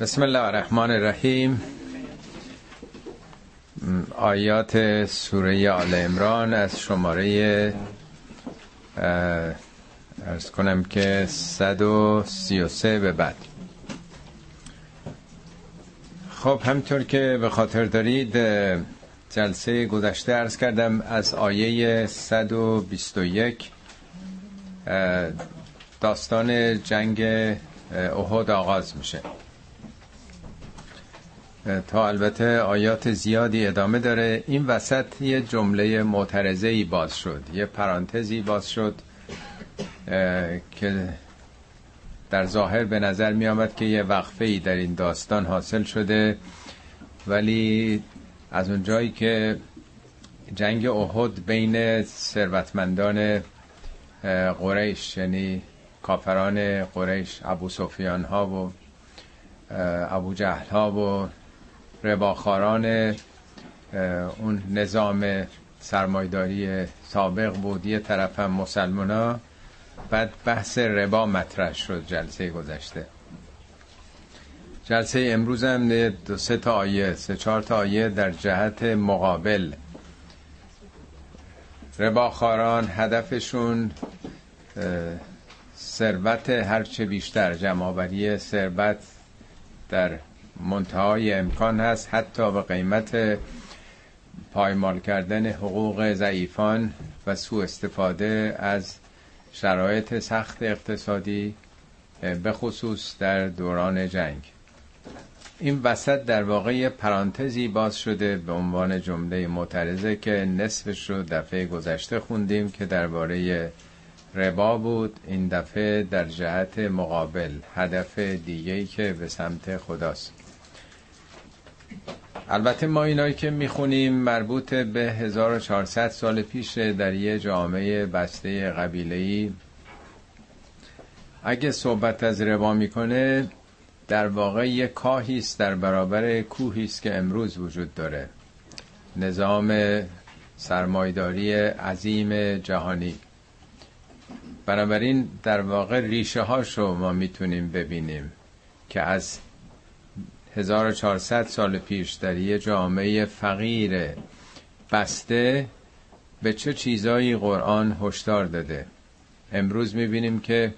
بسم الله الرحمن الرحیم. آیات سوره آل امران از شماره ارز کنم که 133 به بعد. خب همطور که به خاطر دارید جلسه گذشته ارز کردم از آیه 121 داستان جنگ احد آغاز میشه. تا البته آیات زیادی ادامه داره. این وسط یه جمله معترضه ای باز شد یه پرانتزی باز شد که در ظاهر به نظر می آمد که یه وقفه ای در این داستان حاصل شده. ولی از اونجایی که جنگ احد بین ثروتمندان قریش یعنی کافران قریش ابو سفیان ها و ابو جهل ها و رباخاران اون نظام سرمایداری سابق بود یه طرف هم مسلمان ها بعد بحث ربا مطرح شد جلسه گذشته. جلسه امروز هم دو سه تا آیه سه چهار تا آیه در جهت مقابل. رباخاران هدفشون ثروت هرچه بیشتر جمعآوری ثروت در منتهای امکان هست حتی به قیمت پایمال کردن حقوق ضعیفان و سوء استفاده از شرایط سخت اقتصادی به خصوص در دوران جنگ. این وسط در واقع پرانتزی باز شده به عنوان جمله معترضه که نصفش رو دفعه گذشته خوندیم که درباره ربا بود. این دفعه در جهت مقابل هدف دیگهی که به سمت خداست. البته ما اینایی که می‌خونیم مربوط به 1400 سال پیش در یه جامعه بسته قبیلهی اگه صحبت از ربا می‌کنه در واقع یه کاهی است در برابر کوهی است که امروز وجود داره. نظام سرمایداری عظیم جهانی. بنابراین در واقع ریشه هاشو ما می‌تونیم ببینیم که از 1400 سال پیش در یه جامعه فقیر بسته به چه چیزایی قرآن هشدار داده. امروز می‌بینیم که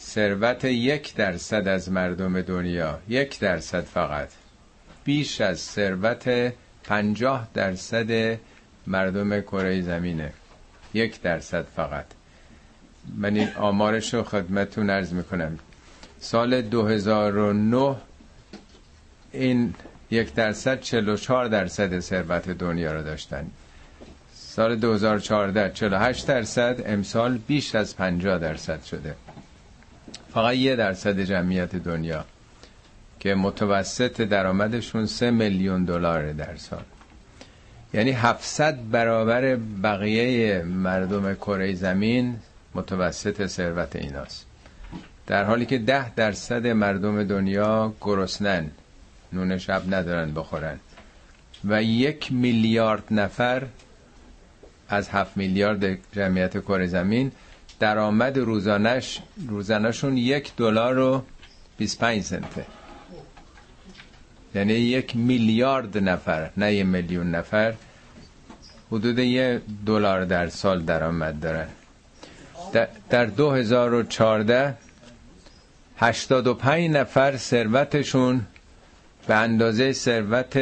ثروت یک درصد از مردم دنیا یک درصد فقط بیش از ثروت پنجاه درصد مردم کره زمینه یک درصد فقط. من این آمارش رو خدمتون ارز می‌کنم. سال 2009 این یک درصد 44 درصد ثروت دنیا رو داشتن. سال 2014 48 درصد امسال بیش از 50 درصد شده. فقط یه درصد جمعیت دنیا که متوسط درآمدشون 3 میلیون دلار در سال. یعنی 700 برابر بقیه مردم کره زمین متوسط ثروت ایناست. در حالی که 10 درصد مردم دنیا گرسنن. نون شب ندارن بخورن. و یک میلیارد نفر از هفت میلیارد جمعیت کره زمین درآمد روزانش روزانشون یک دلار و 25 سنته یعنی یک میلیارد نفر نه یه میلیون نفر حدود یه دلار در سال درآمد دارن. در 2014 85 نفر ثروتشون به اندازه ثروت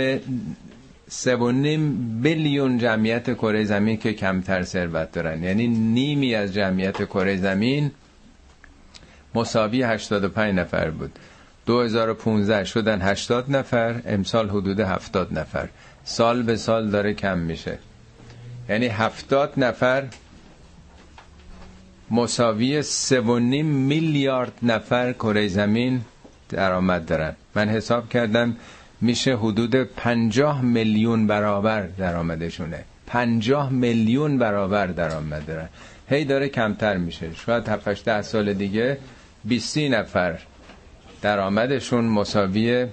نیم بیلیون جمعیت کره زمین که کمتر ثروت دارن. یعنی نیمی از جمعیت کره زمین مساوی 85 نفر بود. 2015 شدن 80 نفر امسال حدود 70 نفر. سال به سال داره کم میشه. یعنی 70 نفر مساوی 3.5 میلیارد نفر کره زمین درآمد دارن. من حساب کردم میشه حدود 50 میلیون برابر درآمدشونه. 50 میلیون برابر درآمد دارن. هی داره کمتر میشه. شاید 7 ده سال دیگه 20 نفر درآمدشون مساوی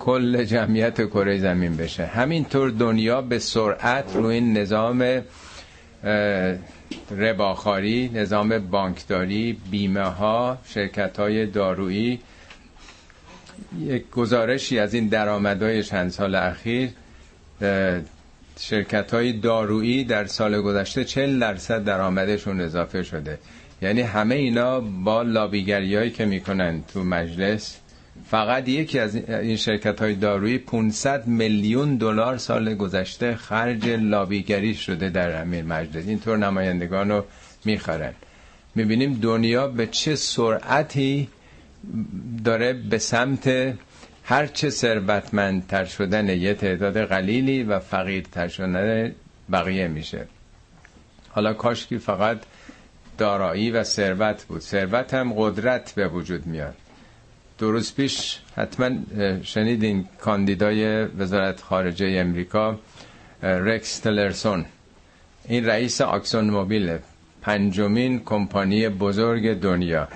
کل جمعیت کره زمین بشه. همینطور دنیا به سرعت رو این نظام رباخاری نظام بانکداری بیمه ها شرکت های دارویی یک گزارشی از این درآمدهای چند سال اخیر شرکت های دارویی در سال گذشته 40 درصد درآمدشون اضافه شده. یعنی همه اینا با لابیگری هایی که می‌کنن تو مجلس. فقط یکی از این شرکت های دارویی 500 میلیون دلار سال گذشته خرج لابیگری شده در همین مجلس. اینطور نمایندگان رو می‌خرن. می‌بینیم دنیا به چه سرعتی داره به سمت هر چه ثروتمندتر شدن یه تعداد قلیلی و فقیرتر شدن بقیه میشه. حالا کاشکی فقط دارایی و ثروت بود. ثروت هم قدرت به وجود میاد. دو روز پیش حتما شنیدین کاندیدای وزارت خارجه امریکا رکس تلرسون. این رئیس آکسون موبیل پنجمین کمپانی بزرگ دنیا.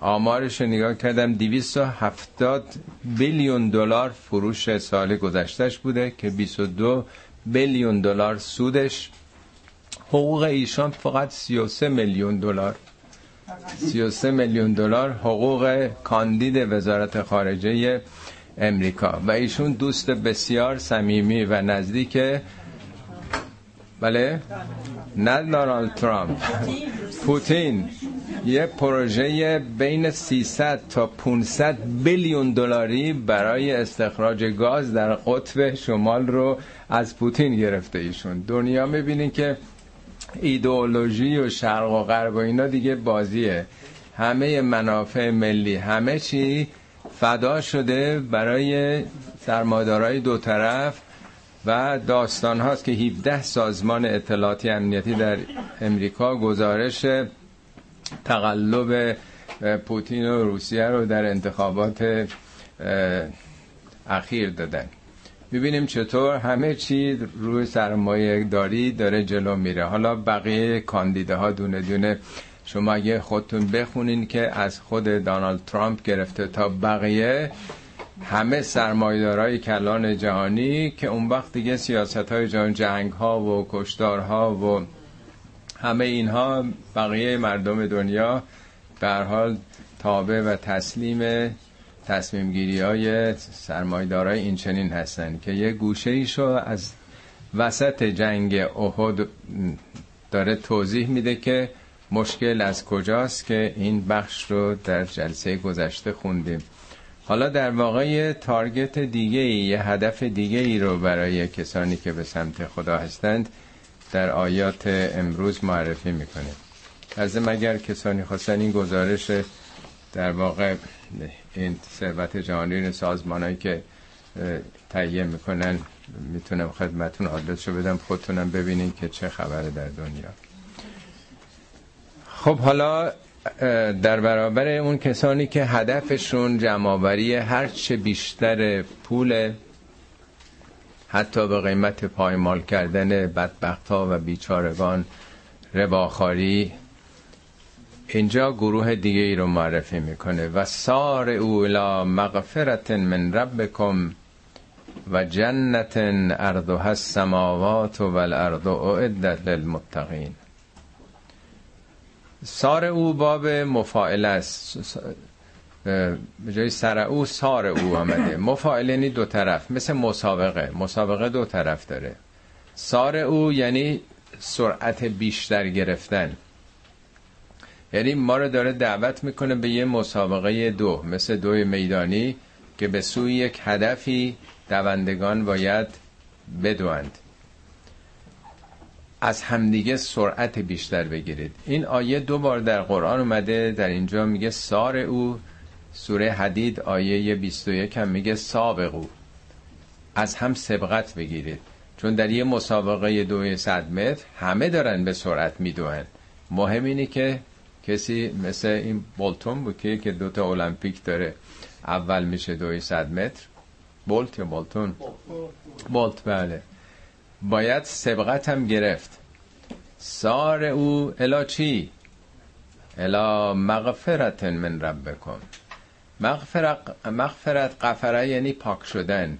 آمارش نگاه کردم 270 بیلیون دلار فروش سال گذشتهش بوده که 22 بیلیون دلار سودش. حقوق ایشان فقط 33 میلیون دلار. 33 میلیون دلار حقوق کاندید وزارت خارجه امریکا. و ایشون دوست بسیار صمیمی و نزدیک بله؟ نه دونالد ترامپ. پوتین. یه پروژه بین 300 تا 500 بیلیون دلاری برای استخراج گاز در قطب شمال رو از پوتین گرفته ایشون. دنیا می‌بینین که ایدئولوژی و شرق و غرب و اینا دیگه بازیه. همه منافع ملی همه چی فدا شده برای سرمایه‌دارای دو طرف و داستان هاست که 17 سازمان اطلاعاتی امنیتی در امریکا گزارش تقلب پوتین و روسیه رو در انتخابات اخیر دادن. ببینیم چطور همه چی روی سرمایه داری داره جلو میره. حالا بقیه کاندیده ها دونه دونه. شما اگه خودتون بخونین که از خود دانالد ترامپ گرفته تا بقیه همه سرمایدارای کلان جهانی که اون وقت دیگه سیاست های جهان جنگ ها و کشدار ها و همه اینها بقیه مردم دنیا به حال تابع و تسلیم تصمیم گیری های سرمایدارای این چنین هستن که یه گوشه ایشو از وسط جنگ احد داره توضیح میده که مشکل از کجاست که این بخش رو در جلسه گذشته خوندیم. حالا در واقع تارگت دیگه یه هدف دیگه ای رو برای کسانی که به سمت خدا هستند در آیات امروز معرفی می‌کنه. از مگر کسانی خواستن این گزارش در واقع این ثروت جهانی سازمانهایی که تهیه می‌کنن می‌تونم خدمتون آدرس رو بدم خودتونم ببینین که چه خبره در دنیا. خب حالا در برابر اون کسانی که هدفشون جمعآوری هر چه بیشتر پول حتی به قیمت پایمال کردن بدبخت ها و بیچارگان رباخاری اینجا گروه دیگه ای رو معرفی می‌کنه. و سار اولا مغفرت من ربکم و جنت اردوها السماوات و الارض اعدت للمتقین. سار او باب مفاعل است. به جای سر او سار او آمده. مفاعل یعنی دو طرف مثل مسابقه. مسابقه دو طرف داره. سار او یعنی سرعت بیشتر گرفتن. یعنی ما رو داره دعوت می‌کنه به یه مسابقه دو مثل دوی میدانی که به سوی یک هدفی دوندگان باید بدوند. از همدیگه سرعت بیشتر بگیرید. این آیه دو بار در قرآن اومده در اینجا میگه سار او سوره حدید آیه 21 هم میگه سابق او از هم سبقت بگیرید. چون در یه مسابقه دوی صد متر همه دارن به سرعت میدوهن. مهم اینه که کسی مثل این بولتون بود که که دوتا المپیک داره. اول میشه دوی صد متر. بولت یا بولتون؟ بولت بله. باید سبقت هم گرفت. سار او الا چی؟ الا مغفرت من ربکم. مغفرت, مغفرت قفره یعنی پاک شدن.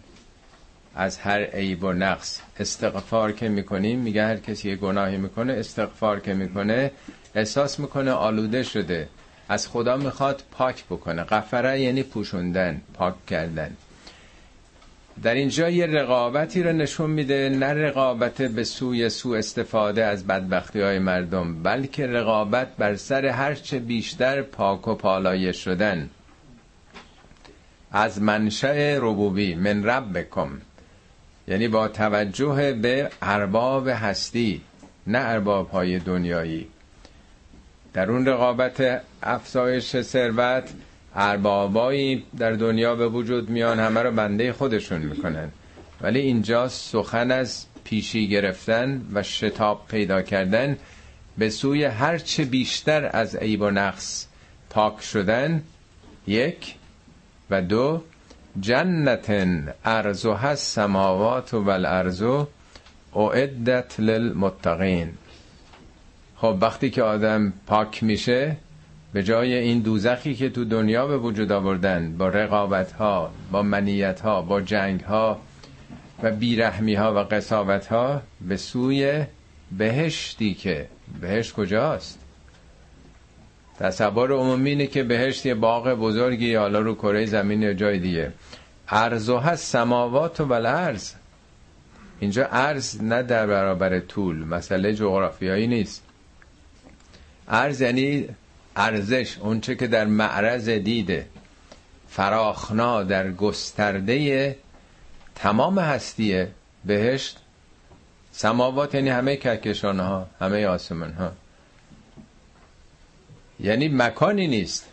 از هر عیب و نقص. استغفار که می‌کنیم میگه هر کسی یه گناهی می‌کنه استغفار که می‌کنه احساس می‌کنه آلوده شده. از خدا می‌خواد پاک بکنه. غفره یعنی پوشوندن پاک کردن. در اینجا یه رقابتی رو نشون میده نه رقابت به سوی سو استفاده از بدبختی های مردم بلکه رقابت بر سر هرچه بیشتر پاک و پالایش شدن. از منشأ ربوبی من رب بکن یعنی با توجه به ارباب هستی نه ارباب های دنیایی. در اون رقابت افزایش ثروت اربابایی در دنیا به وجود میان همه رو بنده خودشون می‌کنن. ولی اینجا سخن از پیشی گرفتن و شتاب پیدا کردن به سوی هرچه بیشتر از عیب و نقص پاک شدن یک و دو جنت ارزها السماوات و الارض اعدت للمتقین. خب وقتی که آدم پاک میشه به جای این دوزخی که تو دنیا به وجود آوردن با رقابت ها با منیت ها با جنگ ها و بیرحمی ها و قصاوت ها به سوی بهشتی که بهشت کجاست؟ تصور عمومی اینه که بهشت یه باغ بزرگی حالا رو کره زمین یا جای دیگه. ارز و هست سماوات و بلعرز اینجا ارز نه در برابر طول مسئله جغرافیایی نیست. ارز یعنی ارزش اونچه که در معرض دیده. فراخنا در گسترده تمام هستیه. بهشت سماوات یعنی همه کهکشان ها همه آسمان ها یعنی مکانی نیست.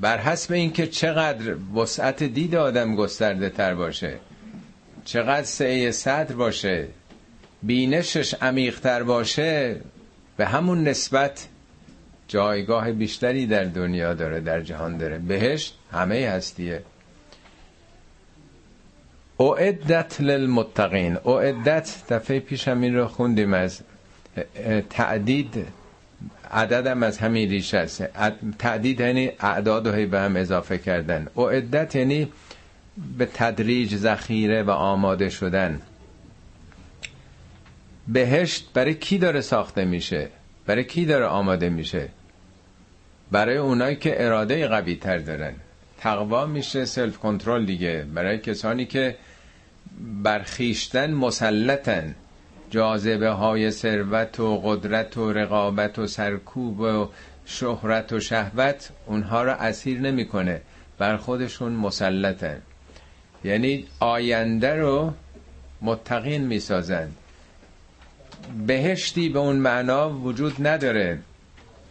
بر حسب اینکه چقدر وسعت دید آدم گسترده تر باشه چقدر سعی صدر باشه بینشش عمیق تر باشه به همون نسبت جایگاه بیشتری در دنیا داره در جهان داره. بهشت همه هستیه. اعدت للمتقین. اعدت دفعه پیش همین رو خوندیم از تعدید. عددم از همین ریشه است. تعدید یعنی اعداد رو به هم اضافه کردن. اعدت یعنی به تدریج ذخیره و آماده شدن. بهشت برای کی داره ساخته میشه؟ برای کی داره آماده میشه؟ برای اونایی که اراده قوی تر دارن. تقوا میشه سلف کنترل دیگه. برای کسانی که برخیشتن مسلطن. جاذبه های ثروت و قدرت و رقابت و سرکوب و شهرت و شهوت اونها را اسیر نمی‌کنه. بر خودشون مسلطن. یعنی آینده رو متقین می‌سازند بهشتی به اون معنا وجود نداره.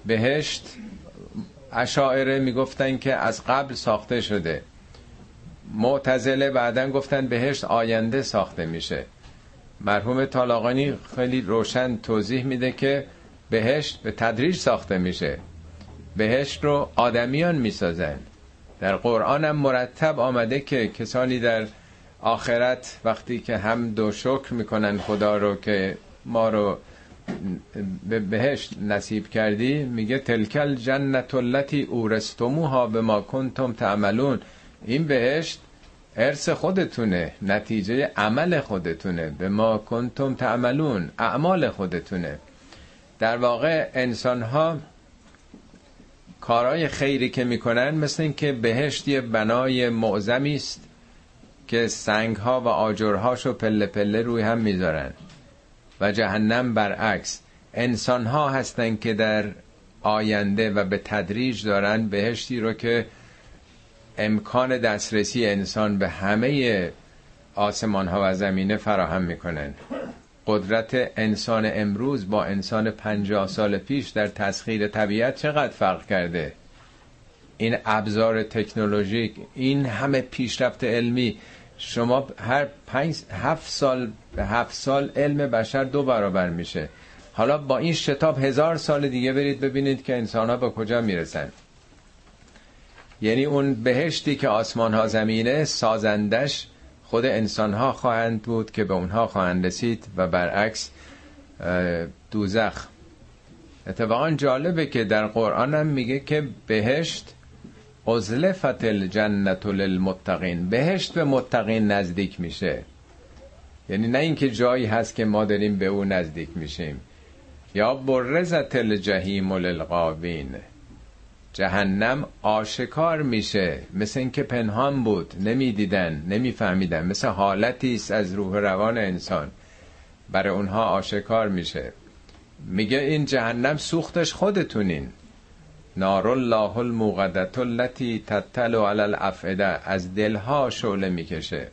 بهشت اشاعره می‌گفتن که از قبل ساخته شده. معتزله بعدا گفتن بهشت آینده ساخته میشه. مرحوم طالاقانی خیلی روشن توضیح میده که بهشت به تدریج ساخته میشه. بهشت رو آدمیان می‌سازن. در قرآن هم مرتب آمده که کسانی در آخرت وقتی که هم دو شکر می‌کنن خدا رو که ما رو به بهشت نصیب کردی میگه تلکل جنت التي اورستموها به ما کنتم تعملون. این بهشت ارث خودتونه نتیجه عمل خودتونه. به ما کنتم تعملون اعمال خودتونه. در واقع انسان ها کارهای خیری که می‌کنن مثل این که بهشت یه بنای معظمی است که سنگ ها و آجرهاشو پله پله روی هم می‌ذارن و جهنم برعکس. انسان ها هستن که در آینده و به تدریج دارن بهشتی رو که امکان دسترسی انسان به همه آسمان ها و زمینه فراهم می‌کنن قدرت انسان امروز با انسان پنجاه سال پیش در تسخیر طبیعت چقدر فرق کرده؟ این ابزار تکنولوژیک این همه پیشرفت علمی. شما هر پنج هفت سال هفت سال علم بشر دو برابر میشه. حالا با این شتاب هزار سال دیگه برید ببینید که انسان ها به کجا می‌رسن. یعنی اون بهشتی که آسمان ها زمینه سازندش خود انسان ها خواهند بود که به اونها خواهند رسید و برعکس دوزخ. اتفاقا جالبه که در قرآن هم میگه که بهشت ازلفت الجنت للمتقین. بهشت به متقین نزدیک میشه. یعنی نه اینکه جایی هست که ما داریم به او نزدیک میشیم. یا برزت الجحیم للغاوین جهنم آشکار میشه. مثل اینکه پنهان بود. نمی‌دیدن نمیفهمیدن. مثل حالتی است از روح روان انسان. برای اونها آشکار میشه. میگه این جهنم سوختش خودتونین. نار الله الموقدت التي تطلع علی الافئده از دلها شعله می‌کشه.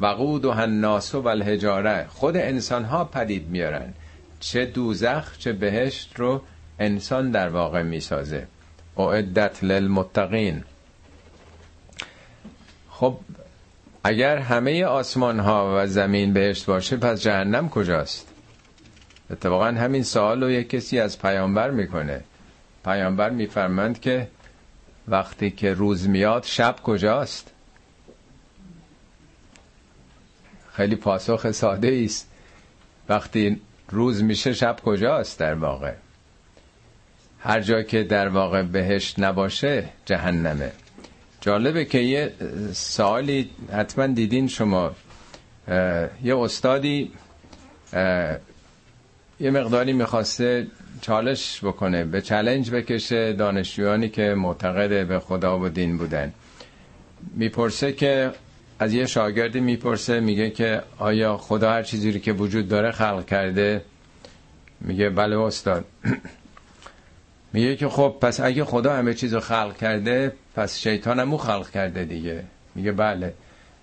وقود و الناس و الحجاره خود انسان ها پدید میارن. چه دوزخ چه بهشت رو انسان در واقع می‌سازه. اعدت للمتقین. خب اگر همه آسمان ها و زمین بهشت باشه پس جهنم کجاست؟ اتفاقا همین سوال رو یک کسی از پیامبر می‌کنه. پیامبر میفرمند که وقتی که روز میاد شب کجاست؟ خیلی پاسخ ساده است. وقتی روز میشه شب کجاست در واقع؟ هر جا که در واقع بهشت نباشه جهنمه. جالبه که یه سوالی حتما دیدین شما. یه استادی یه مقداری می‌خواسته چالش بکنه به چلنج بکشه دانشجویانی که معتقد به خدا و دین بودن. می‌پرسه که از یه شاگردی می‌پرسه میگه که آیا خدا هر چیزی که وجود داره خلق کرده؟ میگه بله استاد. میگه که خب پس اگه خدا همه چیز رو خلق کرده پس شیطان هم خلق کرده دیگه. میگه بله.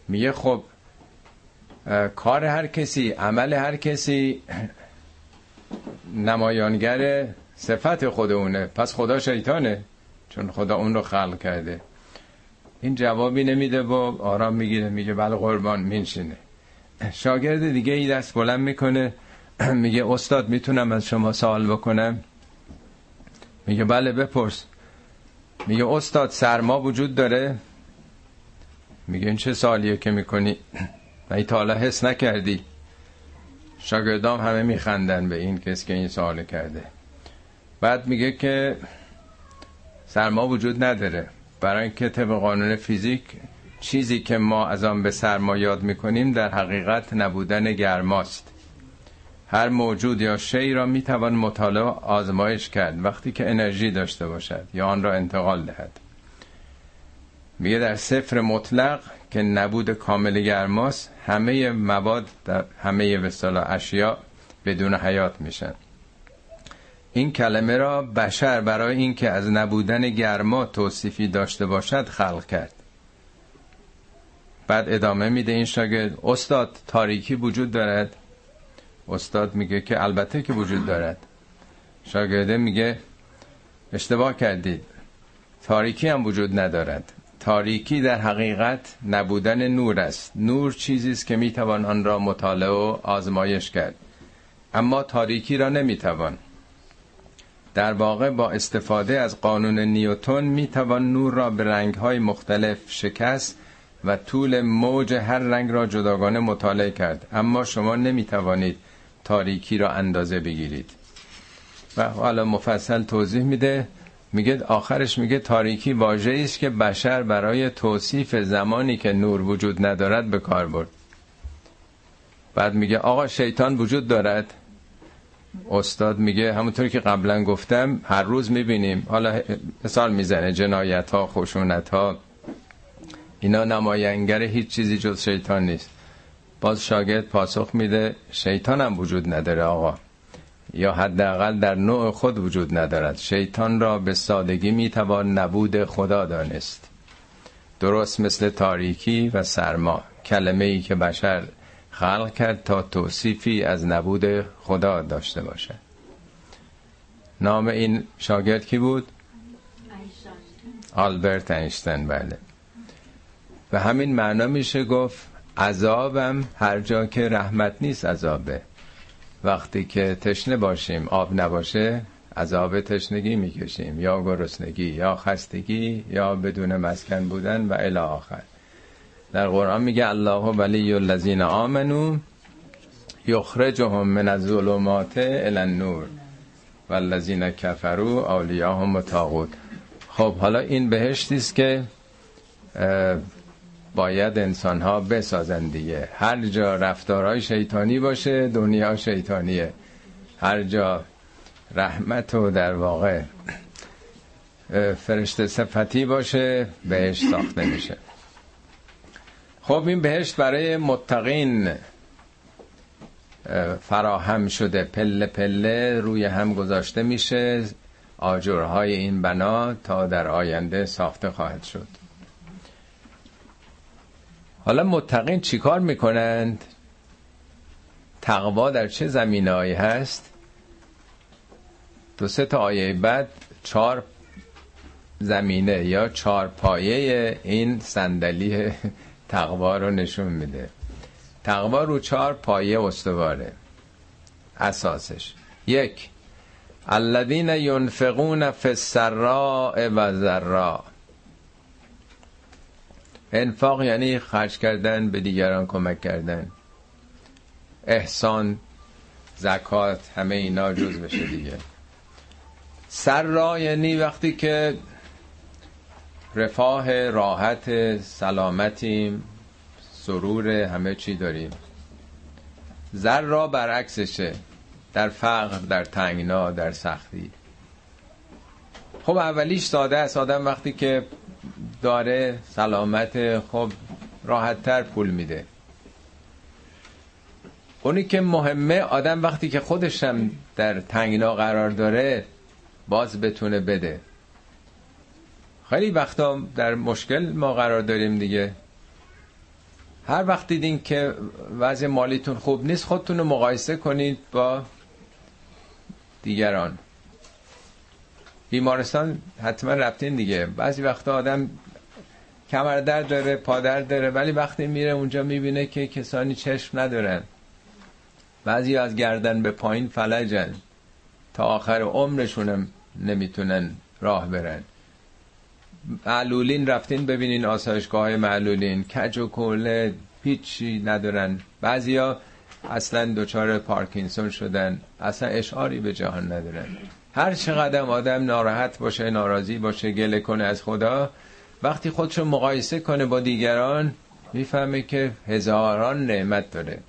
میگه خب کار هر کسی عمل هر کسی نمایانگر صفت خود اونه. پس خدا شیطانه چون خدا اون رو خلق کرده. این جوابی نمیده و آرام می‌گیره. میگه بله قربان مینشینه شاگرد دیگه ای دست بلند می‌کنه. میگه استاد می‌تونم از شما سوال بکنم؟ میگه بله بپرس. میگه استاد سرما وجود داره؟ میگه این چه سالیه که می‌کنی؟ من تا حالا حس نکردی. شاگردام همه میخندن به این کسی که این سوال کرده. بعد میگه که سرما وجود نداره. برای اینکه طبق قانون فیزیک چیزی که ما از آن به سرما یاد می‌کنیم در حقیقت نبودن گرماست. هر موجود یا شی را می‌توان مطالعه آزمایش کرد وقتی که انرژی داشته باشد یا آن را انتقال دهد. میگه در صفر مطلق که نبود کامل گرماست همه مواد در همه وسالا اشیا بدون حیات میشن. این کلمه را بشر برای اینکه از نبودن گرما توصیفی داشته باشد خلق کرد. بعد ادامه میده این شاگرد استاد تاریکی وجود دارد. استاد میگه که البته که وجود دارد. شاگرده میگه اشتباه کردید. تاریکی هم وجود ندارد. تاریکی در حقیقت نبودن نور است. نور چیزی است که می‌توان آن را مطالعه و آزمایش کرد. اما تاریکی را نمی‌توان. در واقع با استفاده از قانون نیوتون می‌توان نور را به رنگهای مختلف شکست و طول موج هر رنگ را جداگانه مطالعه کرد. اما شما نمی‌توانید تاریکی را اندازه بگیرید. و حالا مفصل توضیح میده میگه آخرش میگه تاریکی واژه‌ای است که بشر برای توصیف زمانی که نور وجود ندارد به کار برد. بعد میگه آقا شیطان وجود دارد. استاد میگه همونطوری که قبلا گفتم هر روز می‌بینیم. حالا مثال می‌زنه جنایت ها خشونت ها اینا نماینگر هیچ چیزی جز شیطان نیست. باز شاگرد پاسخ میده شیطان هم وجود نداره آقا. یا حداقل در نوع خود وجود ندارد. شیطان را به سادگی می‌توان نبود خدا دانست. درست مثل تاریکی و سرما. کلمه ای که بشر خلق کرد تا توصیفی از نبود خدا داشته باشد. نام این شاگرد کی بود؟ آلبرت اینشتین بله. و همین معنا میشه گفت عذابم هر جا که رحمت نیست عذابه. وقتی که تشنه باشیم آب نباشه عذاب تشنگی می‌کشیم. یا گرسنگی یا خستگی یا بدون مسکن بودن و الی آخر. در قرآن میگه الله ولی الذین آمنو یخرجهم من الظلمات الى النور والذین کفروا اولیاءهم طاغوت خب حالا این بهشتی است که باید انسان ها بسازن دیگه. هر جا رفتارهای شیطانی باشه دنیا شیطانیه. هر جا رحمت و در واقع فرشته صفتی باشه بهشت ساخته میشه. خب این بهشت برای متقین فراهم شده. پله پله روی هم گذاشته میشه. آجرهای این بنا تا در آینده ساخته خواهد شد. حالا متقین چیکار می‌کنند؟ تقوا در چه زمینه‌ای هست؟ دو سه تا آیه بعد چهار زمینه یا چهار پایه این صندلی تقوا رو نشون میده. تقوا رو چهار پایه استواره. اساسش. یک. الذین ینفقون فی السراء و ذراء. انفاق یعنی خرج کردن به دیگران کمک کردن. احسان زکات همه اینا جز بشه دیگه. سر یعنی وقتی که رفاه راحت سلامتیم سرور همه چی داریم. زر را برعکسشه. در فقر در تنگنا در سختی. خب اولیش ساده است. آدم وقتی که داره سلامت خب راحتتر پول میده. اونی که مهمه آدم وقتی که خودشم در تنگنا قرار داره باز بتونه بده. خیلی وقتا در مشکل ما قرار داریم دیگه. هر وقت دیدین که وضع مالیتون خوب نیست خودتون رو مقایسه کنید با دیگران. بیمارستان حتما رفتین دیگه. بعضی وقتا آدم کمر درد داره پادر داره ولی وقتی میره اونجا می‌بینه که کسانی چشم ندارن. بعضی از گردن به پایین فلجن. تا آخر عمرشونم نمی‌تونن راه برن. معلولین رفتین ببینین آسایشگاه های معلولین. کج و کوله هیچی ندارن. بعضیا اصلا دچار پارکینسون شدن. اصلا اشعاری به جهان ندارن. هر چقدر آدم ناراحت باشه ناراضی باشه گله کنه از خدا وقتی خودشو مقایسه کنه با دیگران می‌فهمه که هزاران نعمت داره.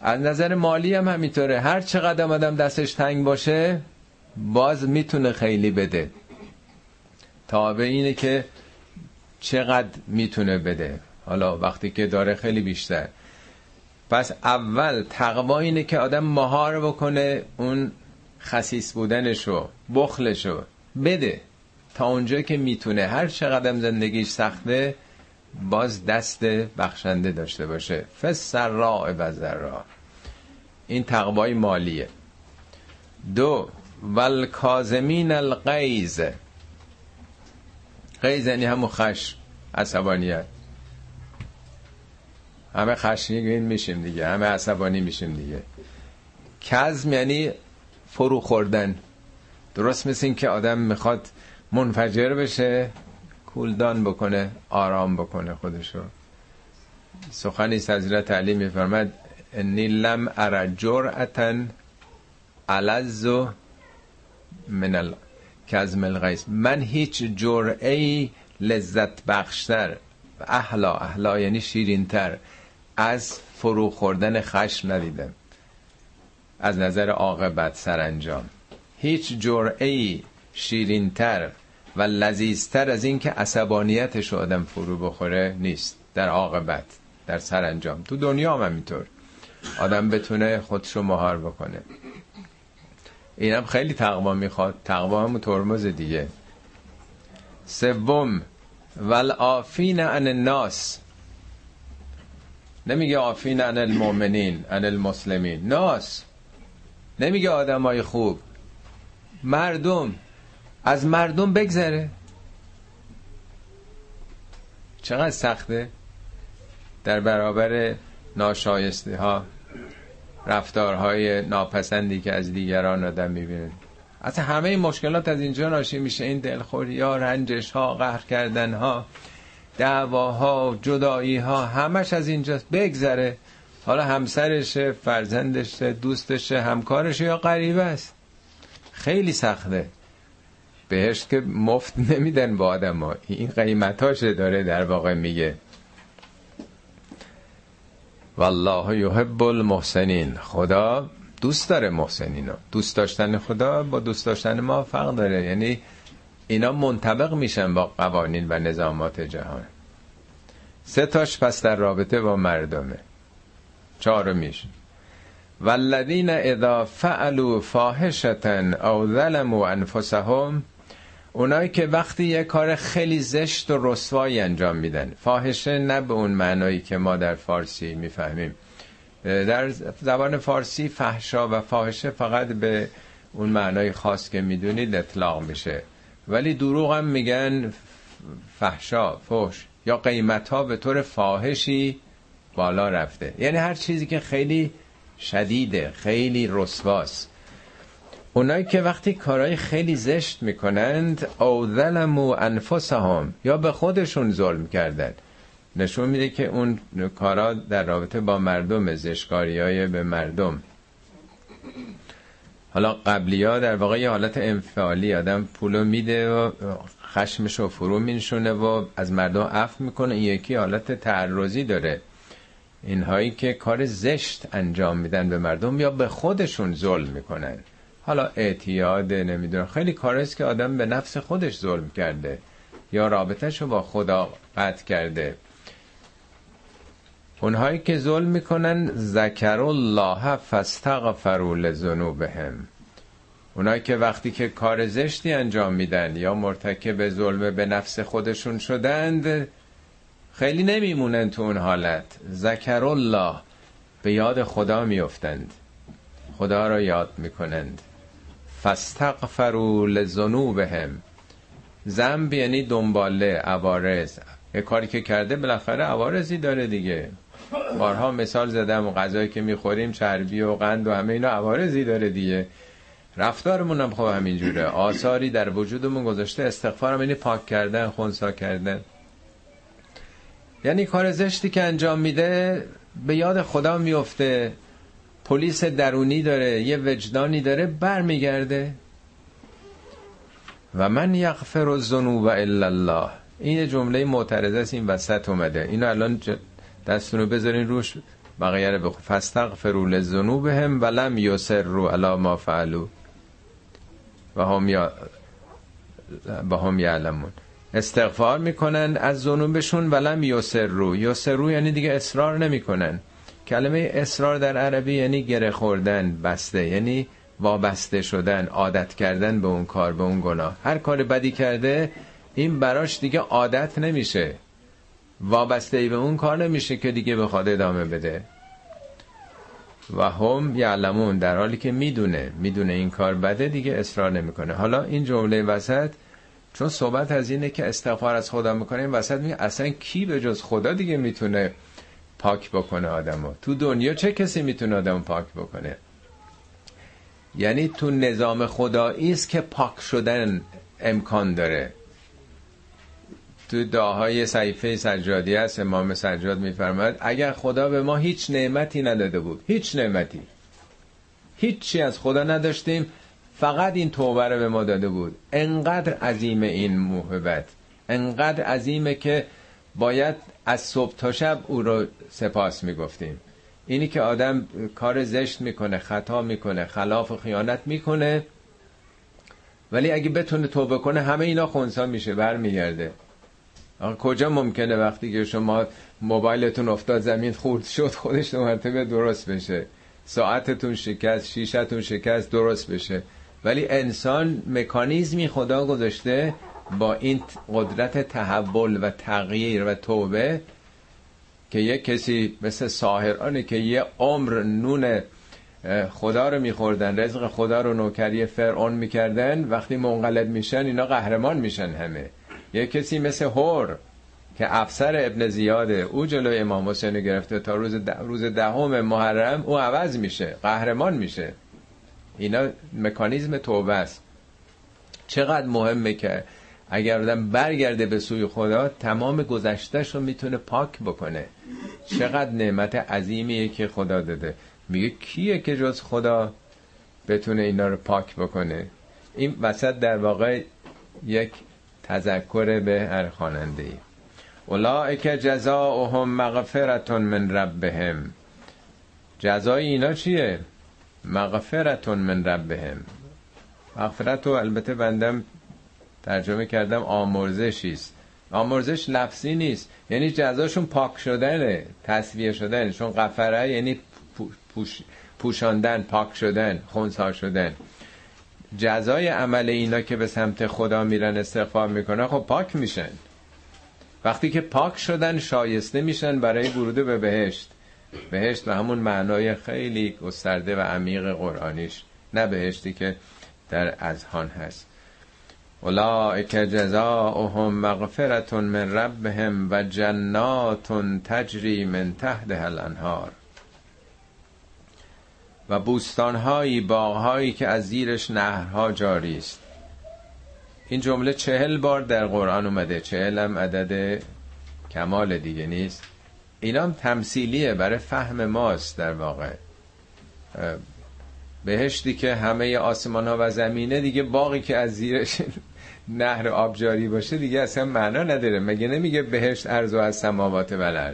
از نظر مالی هم همینطوره. هر چقدر آدم دستش تنگ باشه باز می‌تونه خیلی بده. تابع اینه که چقدر می‌تونه بده. حالا وقتی که داره خیلی بیشتر. پس اول تقوا اینه که آدم مهار بکنه اون خسیس بودنشو بخلشو بده. تا اونجا که می‌تونه هر چقدر زندگیش سخته باز دست بخشنده داشته باشه. فس سراء و ذرا این تقوای مالیه. دو والکازمین الغیظ. غیظ یعنی همون خشم عصبانیت. همه خشمگین میشیم دیگه همه عصبانی میشیم دیگه. کزم یعنی فرو خوردن. درست مثل این که آدم می‌خواد منفجر بشه کولدان بکنه آرام بکنه خودشو. سخنی حضرت علی میفرمد انی لم ار جرعتا علز من کزم الغیس من هیچ جرعه لذت بخشتر احلا احلا یعنی شیرینتر از فرو خوردن خشم ندیدم. از نظر عاقبت سرانجام. هیچ جرعه شیرینتر و لذیذتر از این که عصبانیتش آدم فرو بخوره نیست. در عاقبت در سرانجام. تو دنیا هم همینطور. آدم بتونه خودشو مهار بکنه. اینم خیلی تقوا می‌خواد. تقوا هم ترمز دیگه. سوم والعافین عن الناس. نمیگه آفین عن المؤمنین عن المسلمین. ناس. نمیگه آدمای خوب. مردم. از مردم بگذره. چقدر سخته؟ در برابر ناشایسته ها رفتارهای ناپسندی که از دیگران آدم می‌بینه از همه این مشکلات از اینجا ناشی میشه. این دلخوری ها رنجش ها قهر کردن ها دعواها جدایی ها همش از اینجاست. بگذره. حالا همسرشه فرزندشه دوستشه همکارشه یا قریبه است. خیلی سخته. بهش که مفت نمیدن با آدم ها این قیمتاشه داره در واقع میگه. والله یحب المحسنین. خدا دوست داره محسنین دوست داشتن خدا با دوست داشتن ما فرق داره. یعنی اینا منطبق میشن با قوانین و نظامات جهان. سه تاش پس در رابطه با مردمه. چهارمیش. والذین اذا فعلوا فاحشتا او ظلموا انفسهم اونایی که وقتی یه کار خیلی زشت و رسوایی انجام میدن. فاحشه نه به اون معنایی که ما در فارسی می‌فهمیم. در زبان فارسی فحشا و فاحشه فقط به اون معنای خاص که می‌دونید اطلاق میشه. ولی دروغ هم میگن فحشا فوش یا قیمت ها به طور فاحشی بالا رفته. یعنی هر چیزی که خیلی شدیده خیلی رسواست. اونایی که وقتی کارهای خیلی زشت می‌کنند او ظلموا انفسهم یا به خودشون ظلم کردن. نشون میده که اون کارا در رابطه با مردم زشکاری های به مردم. حالا قبلی ها در واقع یه حالت انفعالی آدم پولو میده و خشمشو فرو مینشونه و از مردم عفو می‌کنه. یکی حالت تعرضی داره. اینهایی که کار زشت انجام میدن به مردم یا به خودشون ظلم می‌کنن. حالا اعتیاد نمی‌دونم خیلی کاریست که آدم به نفس خودش ظلم کرده یا رابطهش رو با خدا قطع کرده. اونهایی که ظلم می‌کنن ذکر الله فاستغفروا لذنوبهم. اونایی که وقتی که کار زشتی انجام میدن یا مرتکب ظلم به نفس خودشون شدند خیلی نمیمونن تو اون حالت. ذکر الله به یاد خدا میفتند خدا را یاد می‌کنند. فاستغفروا لذنوبهم. ذنب یعنی دنباله عوارض. یه کاری که کرده بالاخره عوارضی داره دیگه. بارها مثال زدم و غذایی که می‌خوریم چربی و قند و همه اینا عوارضی داره دیگه. رفتارمون هم خب همینجوره. آثاری در وجودمون گذاشته. استغفارم یعنی پاک کردن خونسا کردن. یعنی کار زشتی که انجام میده به یاد خدا میفته. پلیس درونی داره یه وجدانی داره برمیگرده. و من یغفر الذنوب الا الله. این جمله معترضه است این وسط اومده. اینو الان دستون رو بذارین روش بقیه رو بخون. فاستغفروا لذنوبهم ولم یسروا علی ما فعلوا. و هم یا و هم یعلمون. استغفار می‌کنن از ذنوبشون ولم یسروا. یسروا یعنی دیگه اصرار نمی‌کنن. کلمه اصرار در عربی یعنی گره خوردن بسته یعنی وابسته شدن عادت کردن به اون کار به اون گناه. هر کار بدی کرده این براش دیگه عادت نمیشه. وابسته ای به اون کار نمیشه که دیگه بخواد ادامه بده. و هم یعلمون در حالی که می‌دونه می‌دونه این کار بده دیگه اصرار نمی‌کنه. حالا این جمله وسط چون صحبت از اینه که استغفار از خدا می‌کنه این وسط میگه اصلا کی به جز خدا دیگه می‌تونه پاک بکنه آدمو؟ تو دنیا چه کسی می‌تونه آدم پاک بکنه؟ یعنی تو نظام خدایی است که پاک شدن امکان داره. تو دعاهای صحیفه سجادی است امام سجاد میفرماد اگر خدا به ما هیچ نعمتی نداده بود هیچ نعمتی هیچی از خدا نداشتیم فقط این توبه رو به ما داده بود. انقدر عظیم این محبت. انقدر عظیمه که باید از صبح تا شب او رو سپاس می‌گفتیم. اینی که آدم کار زشت می‌کنه خطا می‌کنه خلاف و خیانت می‌کنه ولی اگه بتونه توبه کنه همه اینا خونسا میشه برمیگرده. کجا ممکنه وقتی که شما موبایلتون افتاد زمین خورد شد خودش دو مرتبه درست بشه. ساعتتون شکست شیشتون شکست درست بشه. ولی انسان مکانیزمی خدا گذاشته با این قدرت تحول و تغییر و توبه که یک کسی مثل ساهرانه که یه عمر نون خدا رو میخوردن رزق خدا رو نوکری فرعون می‌کردن وقتی منقلب میشن اینا قهرمان میشن همه. یه کسی مثل هور که افسر ابن زیاده او جلوی امام حسین گرفته تا روز ده روز دهم محرم او عوض میشه قهرمان میشه. اینا مکانیزم توبه است. چقدر مهمه که اگر آدم برگرده به سوی خدا تمام گذشتهش رو می‌تونه پاک بکنه. چقدر نعمت عظیمیه که خدا داده. میگه کیه که جز خدا بتونه اینا رو پاک بکنه؟ این وسط در واقع یک تذکر به هر خواننده ای اولائک جزاؤهم مغفرتون من ربهم. جزای اینا چیه؟ مغفرتون من ربهم. مغفرت البته بندم ترجمه کردم آمرزشی است. آمرزش لفظی نیست. یعنی جزاشون پاک شدنه تصویه شدن. چون قفره یعنی پوش پوشاندن پاک شدن خونسا شدن. جزای عمل اینا که به سمت خدا میرن استغفار می‌کنن خب پاک میشن. وقتی که پاک شدن شایسته میشن برای ورود به بهشت. بهشت به همون معنای خیلی گسترده و عمیق قرآنیش نه بهشتی که در اذهان هست. اولئک جزاؤهم مغفرت من ربهم و جنات تجری من تحتها الانهار. و بوستانهایی باغهایی که از زیرش نهرها جاری است. این جمله چهل بار در قرآن اومده. چهل هم عدد کمال دیگه نیست. اینا هم تمثیلیه برای فهم ماست در واقع. بهشتی که همه آسمان ها و زمینه دیگه باقی که از زیرش نهر آبجاری باشه دیگه اصلا معنا نداره. مگه نمیگه بهشت ارز و از سماوات و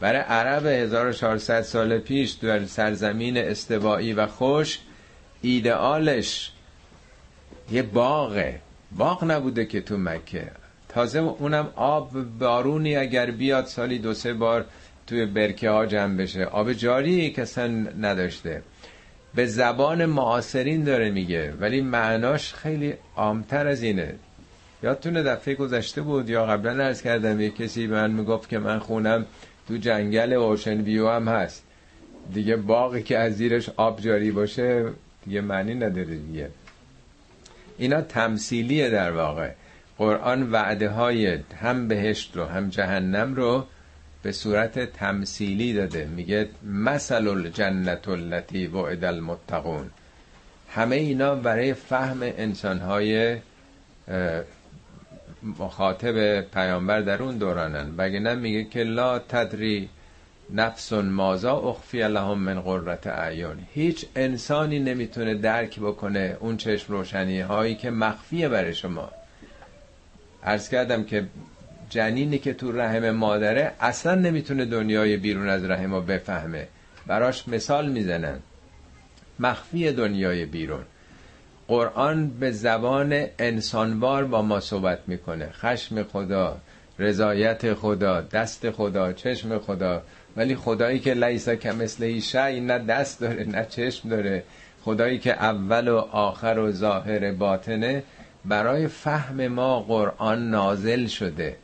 برای عرب 1400 سال پیش در سرزمین استوایی و خوش ایدئالش یه باغه. باغ نبوده که تو مکه. تازه اونم آب بارونی اگر بیاد سالی دو سه بار توی برکه ها جمع بشه. آب جاری کسا نداشته. به زبان معاصرین داره میگه ولی معناش خیلی عامتر از اینه. یادتونه دفعه گذشته بود یا قبلا ارز کردم یه کسی به من می‌گفت که من خونم تو جنگل اوشن ویو هم هست. دیگه باقی که از زیرش آب جاری باشه دیگه معنی نداره دیگه. اینا تمثیلیه در واقع. قرآن وعده های هم بهشت رو هم جهنم رو به صورت تمثیلی داده. میگه مثل الجنت التي وعد المتقون. همه اینا برای فهم انسانهای مخاطب پیامبر در اون دورانن. بگه میگه که لا تدری نفس مازا اخفی لهم من قررت اعیان هیچ انسانی نمی‌تونه درک بکنه اون چشم روشنی هایی که مخفیه برای شما. عرض کردم که جنینی که تو رحم مادره اصلا نمی‌تونه دنیای بیرون از رحم رو بفهمه. براش مثال می‌زنن مخفی دنیای بیرون. قرآن به زبان انسانوار با ما صحبت می‌کنه. خشم خدا رضایت خدا دست خدا چشم خدا. ولی خدایی که لیسا که مثل شعی نه دست داره نه چشم داره. خدایی که اول و آخر و ظاهر باطنه. برای فهم ما قرآن نازل شده.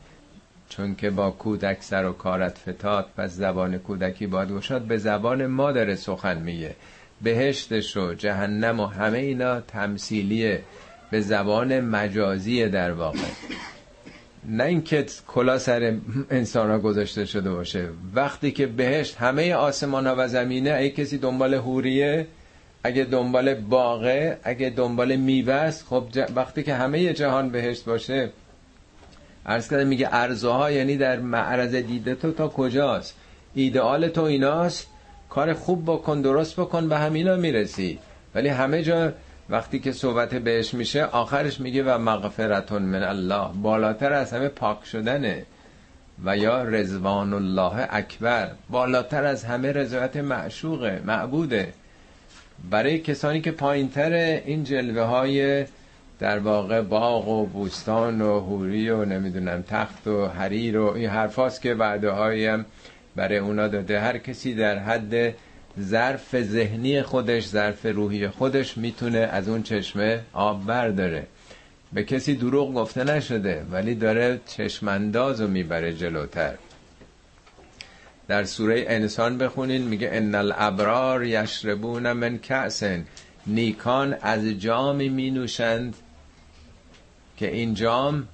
چون که با کودک سر و کارت فتاد پس زبان کودکی باید گشاد به زبان ما داره سخن میگه. بهشتش و جهنم و همه اینا تمثیلیه. به زبان مجازی در واقع. نه اینکه کلا سر انسان ها گذاشته شده باشه. وقتی که بهشت همه آسمان ها و زمینه اگه کسی دنبال هوریه اگه دنبال باغه اگه دنبال میوه خب وقتی که همه جهان بهشت باشه عرض کردم میگه ارزوها یعنی در معرض دیده تو تا کجاست؟ ایدئال تو ایناست. کار خوب بکن درست بکن به همینا می‌رسی. ولی همه جا وقتی که صحبت بهش میشه آخرش میگه و مغفرتون من الله. بالاتر از همه پاک شدنه. و یا رزوان الله اکبر. بالاتر از همه رضایت معشوقه معبوده. برای کسانی که پایینتر این جلوه های در واقع باغ و بوستان و هوری و نمی‌دونم تخت و حریر و این حرفاست که وعده هم برای اونا داده. هر کسی در حد ظرف ذهنی خودش ظرف روحی خودش می‌تونه از اون چشمه آب برداره. به کسی دروغ گفته نشده ولی داره چشمانداز رو می‌بره جلوتر. در سوره انسان بخونین میگه ان الابرار یشربون من کأسن. نیکان از جامی می نوشند که این جام